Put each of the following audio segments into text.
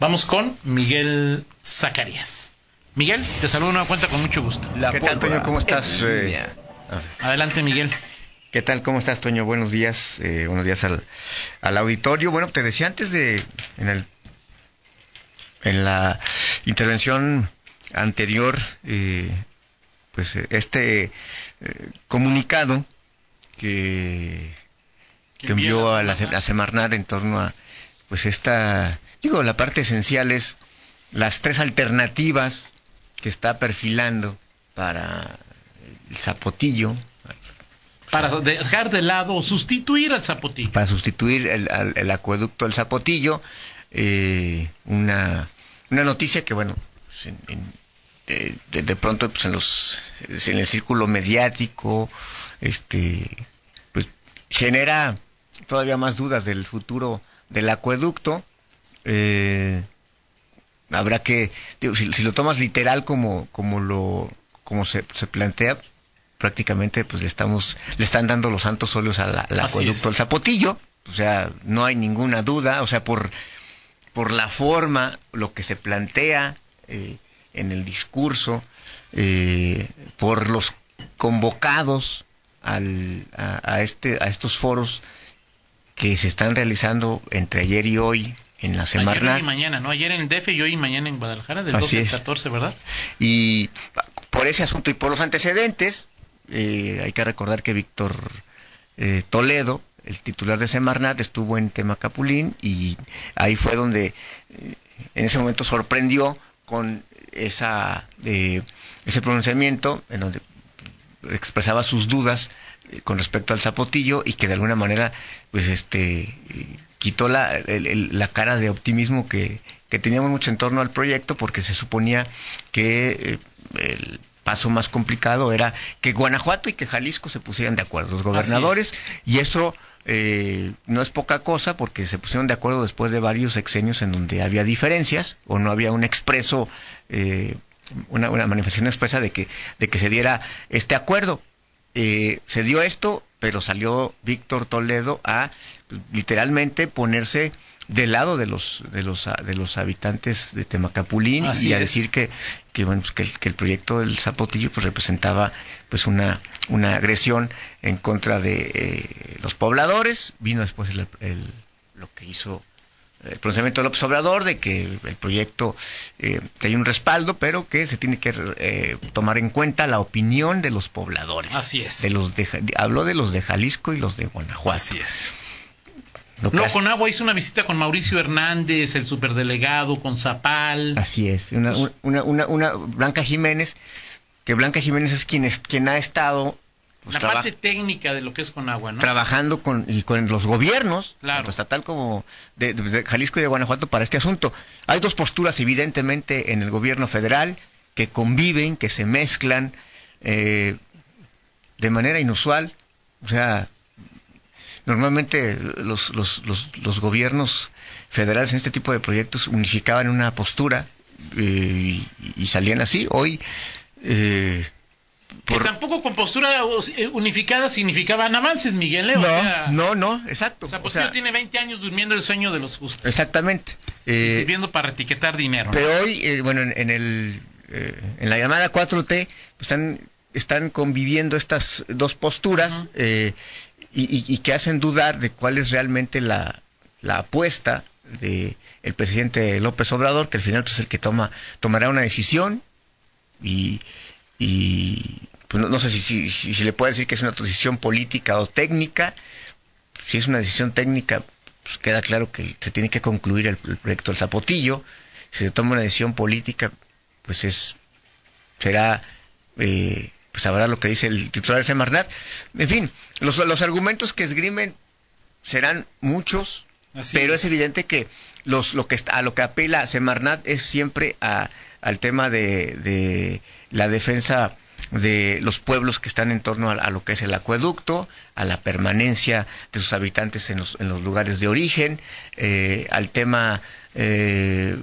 Vamos con Miguel Zacarías. Miguel, te saludo una cuenta con mucho gusto. ¿Qué tal, Toño? ¿Cómo estás? Eh, Adelante, Miguel. ¿Qué tal? ¿Cómo estás, Toño? Buenos días. Eh, buenos días al, al, auditorio. Bueno, te decía antes de, en, el, en la intervención anterior, eh, pues este eh, comunicado que, que envió a la, a Semarnat en torno a, pues esta, digo, la parte esencial es las tres alternativas que está perfilando para el zapotillo. Para dejar de lado o sustituir al zapotillo. Para sustituir el, el acueducto del zapotillo. Eh, una, una noticia que, bueno, pues en, en, de, de, pronto pues en, los, en el círculo mediático este, pues genera todavía más dudas del futuro del acueducto. Eh, habrá que, digo, si, si, lo tomas literal como, como lo, como se, se, plantea, prácticamente pues le estamos, le están dando los santos óleos al, al acueducto del Zapotillo, o sea, no hay ninguna duda, o sea, por, por la forma, lo que se plantea eh, en el discurso, eh, por los convocados al, a, a, este, a estos foros que se están realizando entre ayer y hoy en la Semarnat. Ayer y mañana, ¿no? Ayer en el DF y hoy y mañana en Guadalajara, del 12 al 14, ¿verdad? Y por ese asunto y por los antecedentes, eh, hay que recordar que Víctor eh, Toledo, el titular de Semarnat, estuvo en Temacapulín y ahí fue donde eh, en ese momento sorprendió con esa eh, ese pronunciamiento en donde expresaba sus dudas con respecto al zapotillo y que de alguna manera pues este quitó la, el, el, la cara de optimismo que, que, teníamos mucho en torno al proyecto porque se suponía que eh, el paso más complicado era que Guanajuato y que Jalisco se pusieran de acuerdo, los gobernadores, y eso eh, no es poca cosa porque se pusieron de acuerdo después de varios sexenios en donde había diferencias o no había un expreso, eh, una, una manifestación expresa de que, de que se diera este acuerdo. Eh, se dio esto, pero salió Víctor Toledo a literalmente ponerse del lado de los de los de los habitantes de Temacapulín Así y a es. decir que que bueno que, el, que, el, proyecto del Zapotillo pues representaba pues una una agresión en contra de eh, los pobladores vino después el, el, lo que hizo el pronunciamiento de López Obrador de que el proyecto eh, que hay un respaldo, pero que se tiene que eh, tomar en cuenta la opinión de los pobladores. Así es. De los de, habló de los de Jalisco y los de Guanajuato. Así es. No, con agua hizo una visita con Mauricio Hernández, el superdelegado, con Zapal. Así es. Una, una, una, una Blanca Jiménez, que Blanca Jiménez es quien, es, quien ha estado pues, la parte técnica de lo que es con agua, ¿no? Trabajando con, y con los gobiernos, claro. tanto estatal como de, Jalisco y de Guanajuato, para este asunto. Hay dos posturas, evidentemente, en el gobierno federal que conviven, que se mezclan eh, de manera inusual. O sea, normalmente los, los, los, los, gobiernos federales en este tipo de proyectos unificaban una postura eh, y, y, salían así. Hoy. Eh, por... Que tampoco con postura unificada significaban avances, Miguel. ¿eh? No, o sea, no, no, exacto. O sea, pues o sea, tiene 20 años durmiendo el sueño de los justos. Exactamente. Eh, sirviendo para etiquetar dinero. Pero ¿no? hoy, eh, bueno, en, en el, eh, en la llamada 4T, pues están, están conviviendo estas dos posturas uh -huh. y, y, y, que hacen dudar de cuál es realmente la, la apuesta de el presidente López Obrador, que al final pues, es el que toma, tomará una decisión y y pues no, no sé si, si, si, si, le puede decir que es una decisión política o técnica. Si es una decisión técnica, pues queda claro que se tiene que concluir el, el proyecto del Zapotillo. Si se toma una decisión política, pues es será eh, pues habrá lo que dice el titular de Semarnat. En fin, los, los argumentos que esgrimen serán muchos, Así pero es. es evidente que los, lo que está, a lo que apela Semarnat es siempre a, al tema de, de, la defensa de los pueblos que están en torno a, lo que es el acueducto, a la permanencia de sus habitantes en los, en los lugares de origen, eh, al tema eh,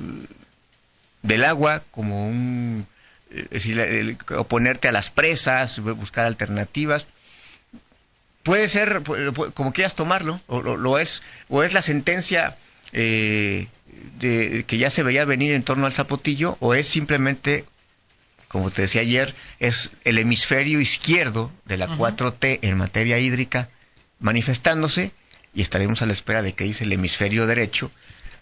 del agua como un es decir, el, oponerte a las presas, buscar alternativas. Puede ser como quieras tomarlo, o lo es, o es la sentencia eh, de, que ya se veía venir en torno al zapotillo o es simplemente, como te decía ayer, es el hemisferio izquierdo de la 4T en materia hídrica manifestándose y estaremos a la espera de que dice el hemisferio derecho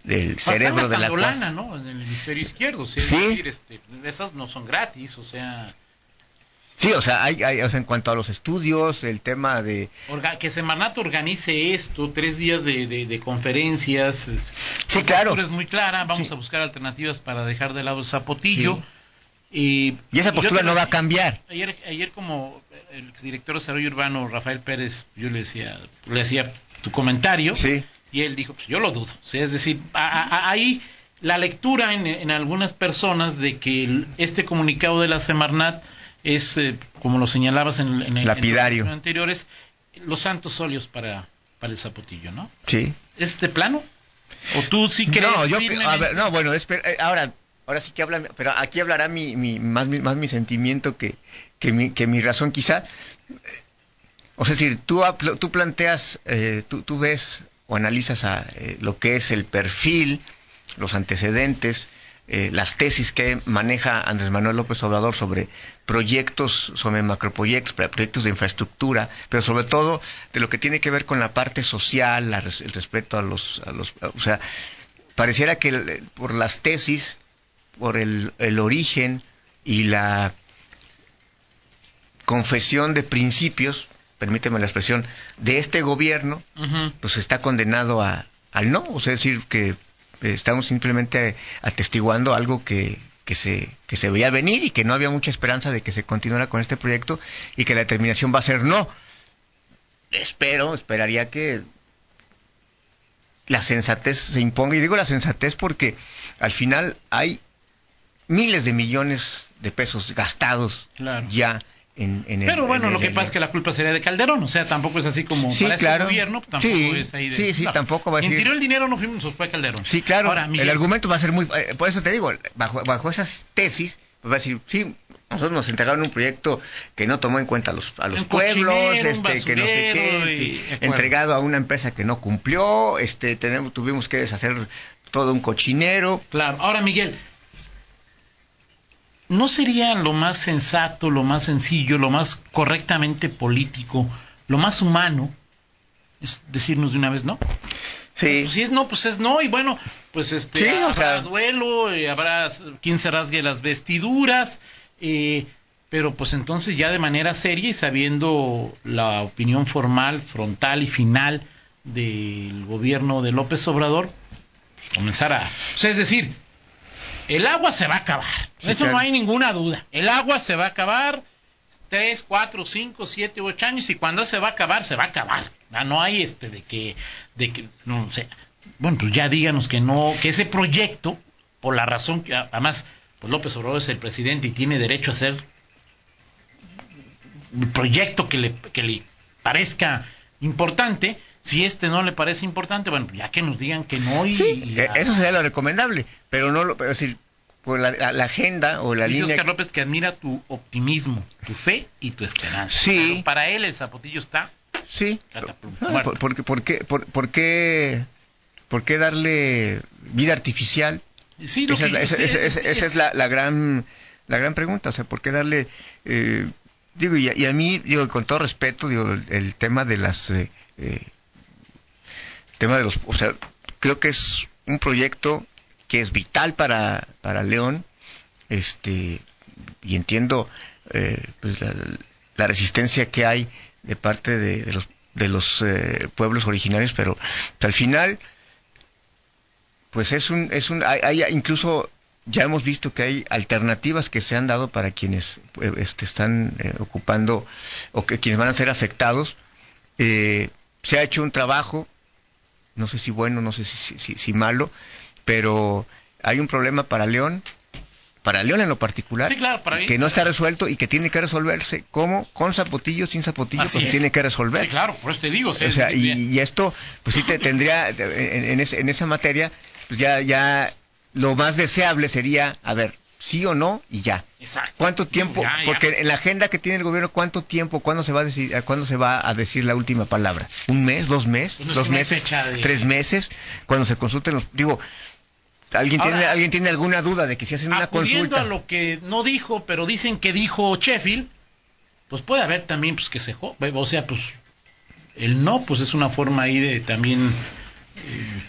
del cerebro de la lana, ¿no? En el hemisferio izquierdo, ¿sí? decir, este, esas no son gratis, o sea... Sí, o sea, hay, hay o sea, en cuanto a los estudios, el tema de... que Semarnat organice esto, tres días de, de, conferencias. Sí, claro. es muy clara, vamos a buscar alternativas para dejar de lado el zapotillo. Y, y, esa postura no va a cambiar. Ayer, ayer como el exdirector de desarrollo urbano, Rafael Pérez, yo le decía, le decía tu comentario. Sí y él dijo, pues yo lo dudo. es decir, ahí la lectura en, algunas personas de que este comunicado de la Semarnat es, eh, como lo señalabas en, en, Lapidario. anteriores, los santos óleos para, para el zapotillo, ¿no? Sí. ¿Es de plano? ¿O tú sí crees? No, yo, no bueno, eh, ahora, ahora sí que habla, pero aquí hablará mi, mi, más, mi, más mi sentimiento que, que, mi, que mi razón quizá. O sea, es decir, tú, tú planteas, eh, tú, tú ves o analizas a, eh, lo que es el perfil, los antecedentes, eh, las tesis que maneja Andrés Manuel López Obrador sobre proyectos, sobre macroproyectos, proyectos de infraestructura, pero sobre todo de lo que tiene que ver con la parte social, el respeto a los, a los, o sea, pareciera que por las tesis, por el, el origen y la confesión de principios, permíteme la expresión, de este gobierno, pues está condenado a, al no, o sea, decir que estamos simplemente atestiguando algo que, que, se, que se veía venir y que no había mucha esperanza de que se continuara con este proyecto y que la determinación va a ser no. Espero, esperaría que la sensatez se imponga, y digo la sensatez porque al final hay miles de millones de pesos gastados ya pero bueno, lo que pasa es que la culpa sería de Calderón, o sea, tampoco es así como sí, para este claro. este gobierno, tampoco es ahí de... Sí, sí, tampoco va a tiró el dinero no fuimos, fue Calderón. Sí, claro, el argumento va a ser muy... Eh, por eso te digo, bajo, bajo esas tesis, pues va a decir, sí, nosotros nos entregaron un proyecto que no tomó en cuenta a los, a los pueblos, este, que no sé qué, este, entregado a una empresa que no cumplió, este, tenemos, tuvimos que deshacer todo un cochinero. Claro, ahora Miguel, ¿no sería lo más sensato, lo más sencillo, lo más correctamente político, lo más humano, es decirnos de una vez no? Sí. Pues si es no, pues es no, y bueno, pues este, habrá duelo, eh, habrá quien se rasgue las vestiduras, eh, pero pues entonces ya de manera seria y sabiendo la opinión formal, frontal y final del gobierno de López Obrador, pues comenzar a... Es decir, el agua se va a acabar. Eso no hay ninguna duda. El agua se va a acabar tres, cuatro, cinco, siete, ocho años y cuando se va a acabar, se va a acabar. Ah, no hay este de que, de que, no sé. Bueno, pues ya díganos que no, que ese proyecto, por la razón que, además, pues López Obrador es el presidente y tiene derecho a hacer un proyecto que le, que le parezca importante, si este no le parece importante, bueno, ya que nos digan que no. Y, sí, e, eso sería lo recomendable, pero no lo. Pero decir, por la, agenda o la Dice línea. Oscar López que admira tu optimismo, tu fe y tu esperanza. Sí. para él el zapotillo está. Sí. por, por, por, qué, por, qué, ¿Por qué darle vida artificial? Sí, esa, es, esa, es, la, la, gran la gran pregunta, o sea, ¿por qué darle eh, digo y a, mí digo con todo respeto digo el, tema de las eh, eh tema de los, o sea, creo que es un proyecto que es vital para, para León, este, y entiendo eh, pues la, resistencia que hay de parte de, los, de los eh, pueblos originarios, pero al final, pues es un, es un, hay, incluso ya hemos visto que hay alternativas que se han dado para quienes eh, este, están ocupando o que quienes van a ser afectados. se ha hecho un trabajo no sé si bueno, no sé si, si, malo, pero hay un problema para León, para León en lo particular, que no está resuelto y que tiene que resolverse. ¿Cómo? Con zapotillo, sin zapotillo, pues tiene que resolver. Sí, claro, por eso te digo. o sea, y, esto, pues sí te tendría, en, en, esa materia, pues ya, ya lo más deseable sería, a ver, sí o no y ya. Exacto. ¿Cuánto tiempo? Porque en la agenda que tiene el gobierno, ¿cuánto tiempo? ¿Cuándo se va a decir, cuándo se va a decir la última palabra? ¿Un mes? ¿Dos meses? Pues ¿Dos meses? ¿Tres meses? Cuando se consulten los, digo, ¿Alguien, tiene, ¿Alguien tiene alguna duda de que si hacen una consulta? a lo que no dijo, pero dicen que dijo Sheffield, pues puede haber también pues que se... O sea, pues el no, pues es una forma ahí de también... Eh,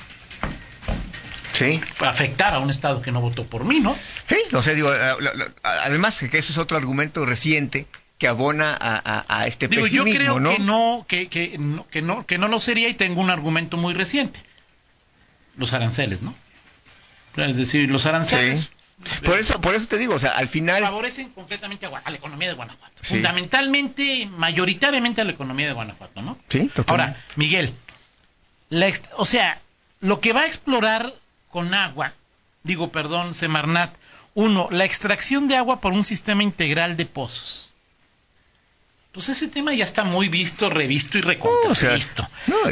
sí. afectar a un Estado que no votó por mí, ¿no? Sí, o sea, digo, eh, además que ese es otro argumento reciente que abona a, este digo, yo creo que no que, que, no, que no que no lo sería y tengo un argumento muy reciente. Los aranceles, ¿no? Es decir, los aranceles Por eso, por eso te digo, o sea, al final... Favorecen concretamente a, la economía de Guanajuato. Fundamentalmente, mayoritariamente a la economía de Guanajuato, ¿no? Sí, totalmente. Ahora, Miguel, o sea, lo que va a explorar con agua, digo, perdón, Semarnat, uno, la extracción de agua por un sistema integral de pozos. Pues ese tema ya está muy visto, revisto y recontravisto.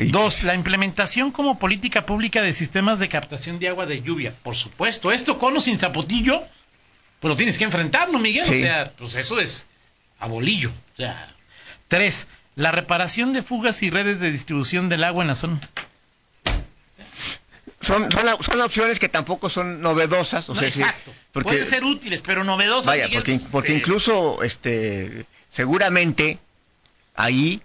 Dos, la implementación como política pública de sistemas de captación de agua de lluvia. Por supuesto, esto con o sin zapotillo, pues lo tienes que enfrentar, ¿no, Miguel? O sea, pues eso es abolillo. O sea, tres, la reparación de fugas y redes de distribución del agua en la zona son, son, opciones que tampoco son novedosas. O sea, exacto. Pueden ser útiles, pero novedosas. Vaya, porque, porque este, incluso este, seguramente ahí,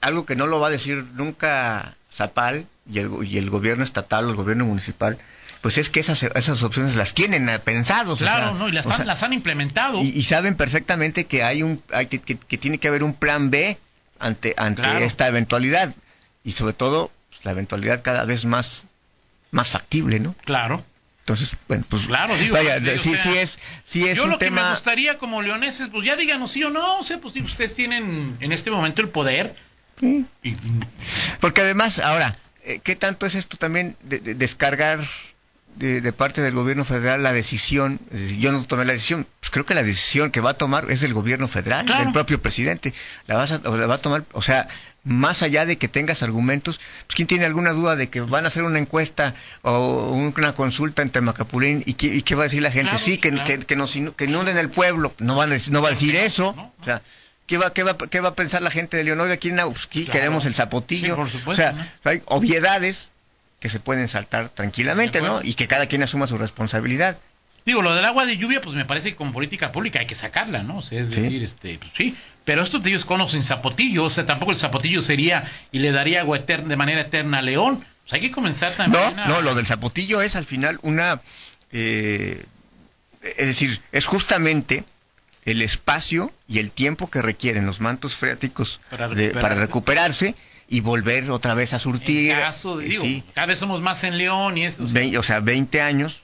algo que no lo va a decir nunca Zapal y el, y el gobierno estatal o el gobierno municipal, pues es que esas, esas opciones las tienen pensadas. Claro, no, y las, han implementado. Y, saben perfectamente que hay un, hay, que, que, tiene que haber un plan B ante, ante esta eventualidad. Y sobre todo, pues, la eventualidad cada vez más más factible, ¿no? Claro. Entonces, bueno, pues claro, digo, vaya, sí, es, sí es yo lo que me gustaría como leoneses, pues ya díganos sí o no, o sea, pues digo, ustedes tienen en este momento el poder. Porque además, ahora, eh, ¿qué tanto es esto también de, descargar de, parte del gobierno federal la decisión? yo no tomé la decisión, pues creo que la decisión que va a tomar es el gobierno federal, el propio presidente. La, vas la va a tomar, o sea, más allá de que tengas argumentos, pues ¿quién tiene alguna duda de que van a hacer una encuesta o una consulta en Temacapulín y qué, y qué va a decir la gente? sí, que, que, nos que inunden el pueblo, no, van a, no va a decir eso. O sea, ¿qué va, qué, va, ¿qué va a pensar la gente de Leonor? Aquí en Nausky queremos el zapotillo. o sea, hay obviedades que se pueden saltar tranquilamente, ¿no? Y que cada quien asuma su responsabilidad. Digo, lo del agua de lluvia, pues me parece que con política pública hay que sacarla, ¿no? O sea, es decir, este, pues, sí, pero esto te digo es sin zapotillo, o sea, tampoco el zapotillo sería y le daría agua eterna, de manera eterna a León. O sea, hay que comenzar también. No, no, lo del zapotillo es al final una. Eh, es decir, es justamente el espacio y el tiempo que requieren los mantos freáticos para, recuperarse y volver otra vez a surtir. caso, digo, cada vez somos más en León y eso. O sea, 20 años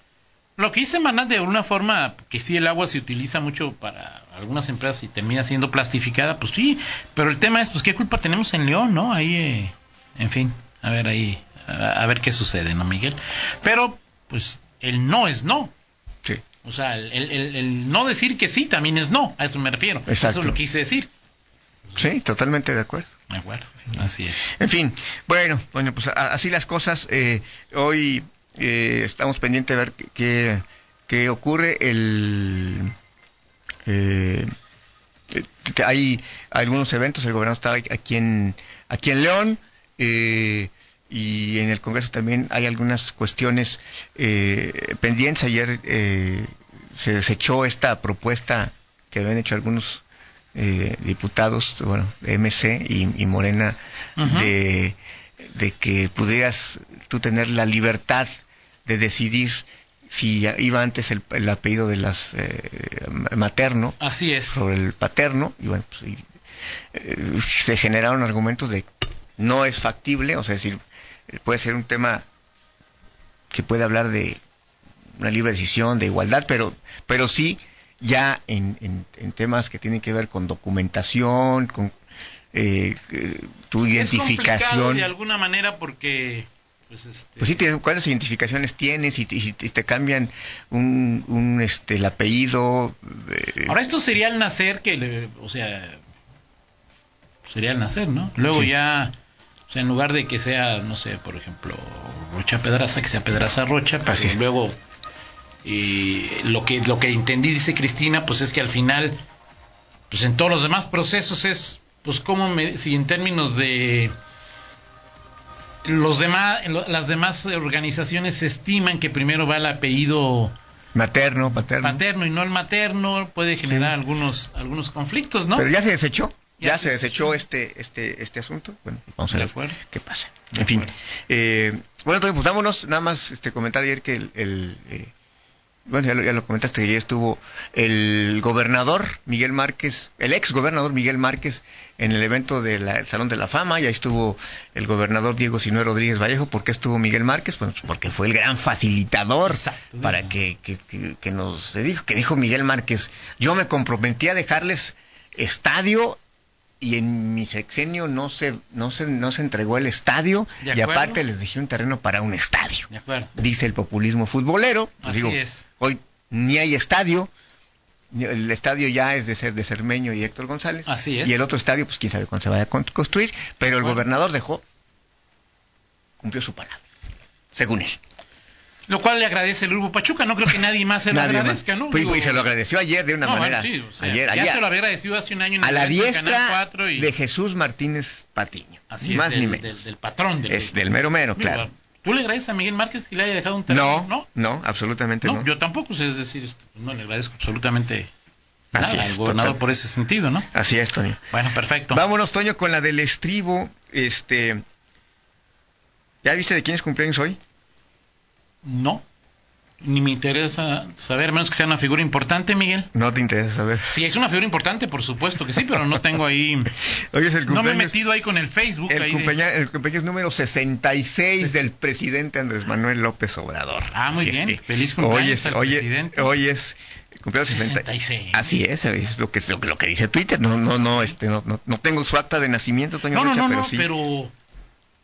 lo que dice Maná de una forma que sí el agua se utiliza mucho para algunas empresas y termina siendo plastificada, pues sí, pero el tema es pues qué culpa tenemos en León, ¿no? Ahí, eh, en fin, a ver ahí, a, ver qué sucede, ¿no, Miguel? Pero pues el no es no. Sí. O sea, el, no decir que sí también es no, a eso me refiero. Exacto. Eso es lo que quise decir. Sí, totalmente de acuerdo. De acuerdo, así es. En fin, bueno, bueno, pues así las cosas. Eh, hoy eh, estamos pendientes de ver qué, qué, ocurre. El, eh, hay algunos eventos, el gobernador está aquí en, aquí en León. Eh, y en el Congreso también hay algunas cuestiones pendientes. Ayer se desechó esta propuesta que habían hecho algunos diputados, bueno, MC y, Morena, de de que pudieras tú tener la libertad de decidir si iba antes el, apellido de las eh, materno así es. sobre el paterno y bueno pues, eh, se generaron argumentos de no es factible o sea decir puede ser un tema que puede hablar de una libre decisión de igualdad pero pero sí ya en, en temas que tienen que ver con documentación con eh, tu identificación. de alguna manera porque... Pues, este... pues sí, ¿cuántas identificaciones tienes? Y, te cambian un, un, este, el apellido. Eh, Ahora, esto sería el nacer, que, o sea, sería el nacer, ¿no? Luego ya, o sea, en lugar de que sea, no sé, por ejemplo, Rocha Pedraza, que sea Pedraza Rocha, pues luego, lo que lo que entendí, dice Cristina, pues es que al final, pues en todos los demás procesos es pues cómo me, si en términos de los demás, las demás organizaciones estiman que primero va el apellido materno, paterno. Paterno y no el materno puede generar algunos algunos conflictos, ¿no? Pero ya se desechó. Ya, se, desechó este este este asunto. Bueno, vamos a ver qué pasa. en fin. Eh, bueno, entonces, pues vámonos. Nada más este comentar ayer que el, eh, bueno, ya lo, ya lo, comentaste, ayer estuvo el gobernador Miguel Márquez, el ex gobernador Miguel Márquez en el evento del Salón de la Fama, ya estuvo el gobernador Diego Sinué Rodríguez Vallejo, ¿por qué estuvo Miguel Márquez? Pues porque fue el gran facilitador para que, que, que, nos dijo, que dijo Miguel Márquez, yo me comprometí a dejarles estadio y en mi sexenio no se, no se, no se entregó el estadio y aparte les dejé un terreno para un estadio. Dice el populismo futbolero. Pues Así es. Hoy ni hay estadio. El estadio ya es de ser de Cermeño y Héctor González. Así es. Y el otro estadio, pues quién sabe cuándo se vaya a construir. Pero el gobernador dejó, cumplió su palabra, según él. Lo cual le agradece el Grupo Pachuca, no creo que nadie más se lo agradezca, ¿no? y se lo agradeció ayer de una manera. sí, ayer, ya se lo había agradecido hace un año en a la diestra de Jesús Martínez Patiño. Así más ni menos. Del, patrón del Es del mero mero, claro. ¿Tú le agradeces a Miguel Márquez que le haya dejado un terreno? No, no, absolutamente no, Yo tampoco, es decir, este, pues, no le agradezco absolutamente nada al gobernador por ese sentido, ¿no? Así es, Toño. Bueno, perfecto. Vámonos, Toño, con la del estribo. Este, ¿Ya viste de quién es cumpleaños hoy? No ni me interesa saber, menos que sea una figura importante, Miguel. No te interesa saber. Sí, es una figura importante, por supuesto que sí, pero no tengo ahí. no me he metido ahí con el Facebook. El, cumpleaños, número 66 del presidente Andrés Manuel López Obrador. Ah, muy bien. Feliz cumpleaños hoy es, presidente. Hoy es cumpleaños 66. Así es, es lo que, lo que, dice Twitter. No, no, no, este, no, no, tengo su acta de nacimiento, no, no, no, pero sí. pero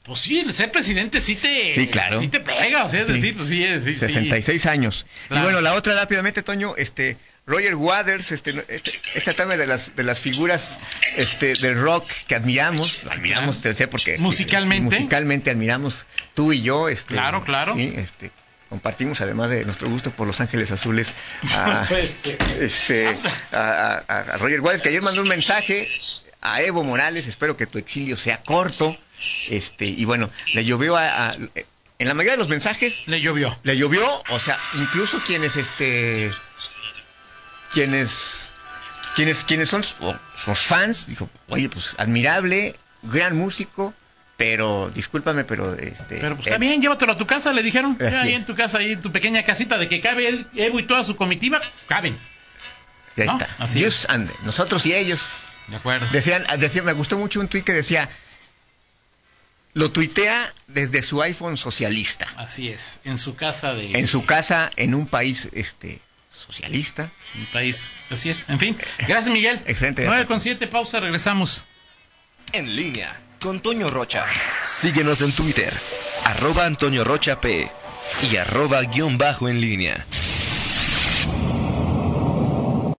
pues sí, el ser presidente sí te, sí, claro. sí te pega, o sea, es decir, pues sí, sí. 66 años. Y bueno, la otra rápidamente, Toño, este Roger Waters, este, este, esta tema de las de las figuras este del rock que admiramos, admiramos, te sé porque musicalmente, musicalmente admiramos tú y yo, este, claro, claro, sí, este, compartimos además de nuestro gusto por Los Ángeles Azules a, este, a, a, a Roger Waters que ayer mandó un mensaje a Evo Morales, espero que tu exilio sea corto este, y bueno, le llovió a, en la mayoría de los mensajes. Le llovió. Le llovió, o sea, incluso quienes, este, quienes, quienes, quienes son sus fans, dijo, oye, pues admirable, gran músico, pero discúlpame, pero este. Pero pues está bien, llévatelo a tu casa, le dijeron. Ahí en tu casa, ahí en tu pequeña casita de que cabe Evo y toda su comitiva, caben. Ya está. Así nosotros y ellos. De acuerdo. Decían, decían, me gustó mucho un tuit que decía, lo tuitea desde su iPhone socialista. Así es, en su casa de... En su casa, en un país este socialista. Un país, así es. En fin, gracias Miguel. Excelente. 9 con 7, pausa, regresamos. En línea, con Toño Rocha. Síguenos en Twitter, arroba Antonio Rocha P y arroba guion bajo en línea.